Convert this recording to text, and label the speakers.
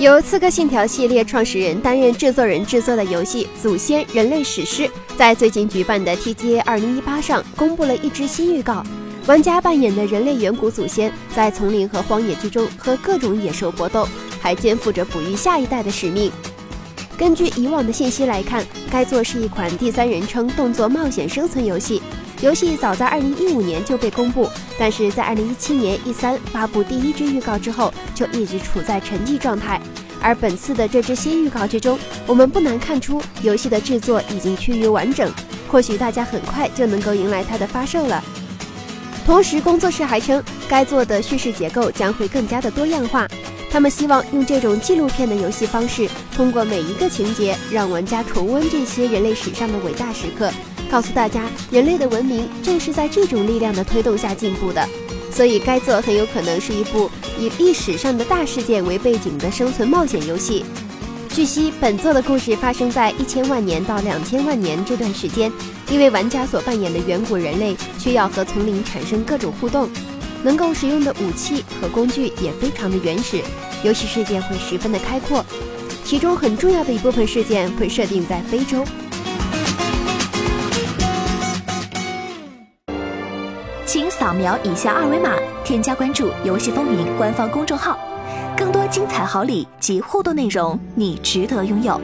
Speaker 1: 由《刺客信条》系列创始人担任制作人制作的游戏《祖先：人类史诗》在最近举办的 TGA 2018上公布了一支新预告。玩家扮演的人类远古祖先在丛林和荒野之中和各种野兽搏斗，还肩负着哺育下一代的使命。根据以往的信息来看，该作是一款第三人称动作冒险生存游戏。游戏早在2015年就被公布，但是在2017年 E3 发布第一支预告之后，就一直处在沉寂状态。而本次的这支新预告之中，我们不难看出游戏的制作已经趋于完整，或许大家很快就能够迎来它的发售了。同时，工作室还称，该作的叙事结构将会更加的多样化。他们希望用这种纪录片的游戏方式，通过每一个情节，让玩家重温这些人类史上的伟大时刻。告诉大家，人类的文明正是在这种力量的推动下进步的，所以该作很有可能是一部以历史上的大事件为背景的生存冒险游戏。据悉，本作的故事发生在一千万年到两千万年这段时间，因为玩家所扮演的远古人类需要和丛林产生各种互动，能够使用的武器和工具也非常的原始，游戏世界会十分的开阔，其中很重要的一部分事件会设定在非洲。
Speaker 2: 请扫描以下二维码，添加关注“游戏风云”官方公众号，更多精彩好礼及互动内容，你值得拥有。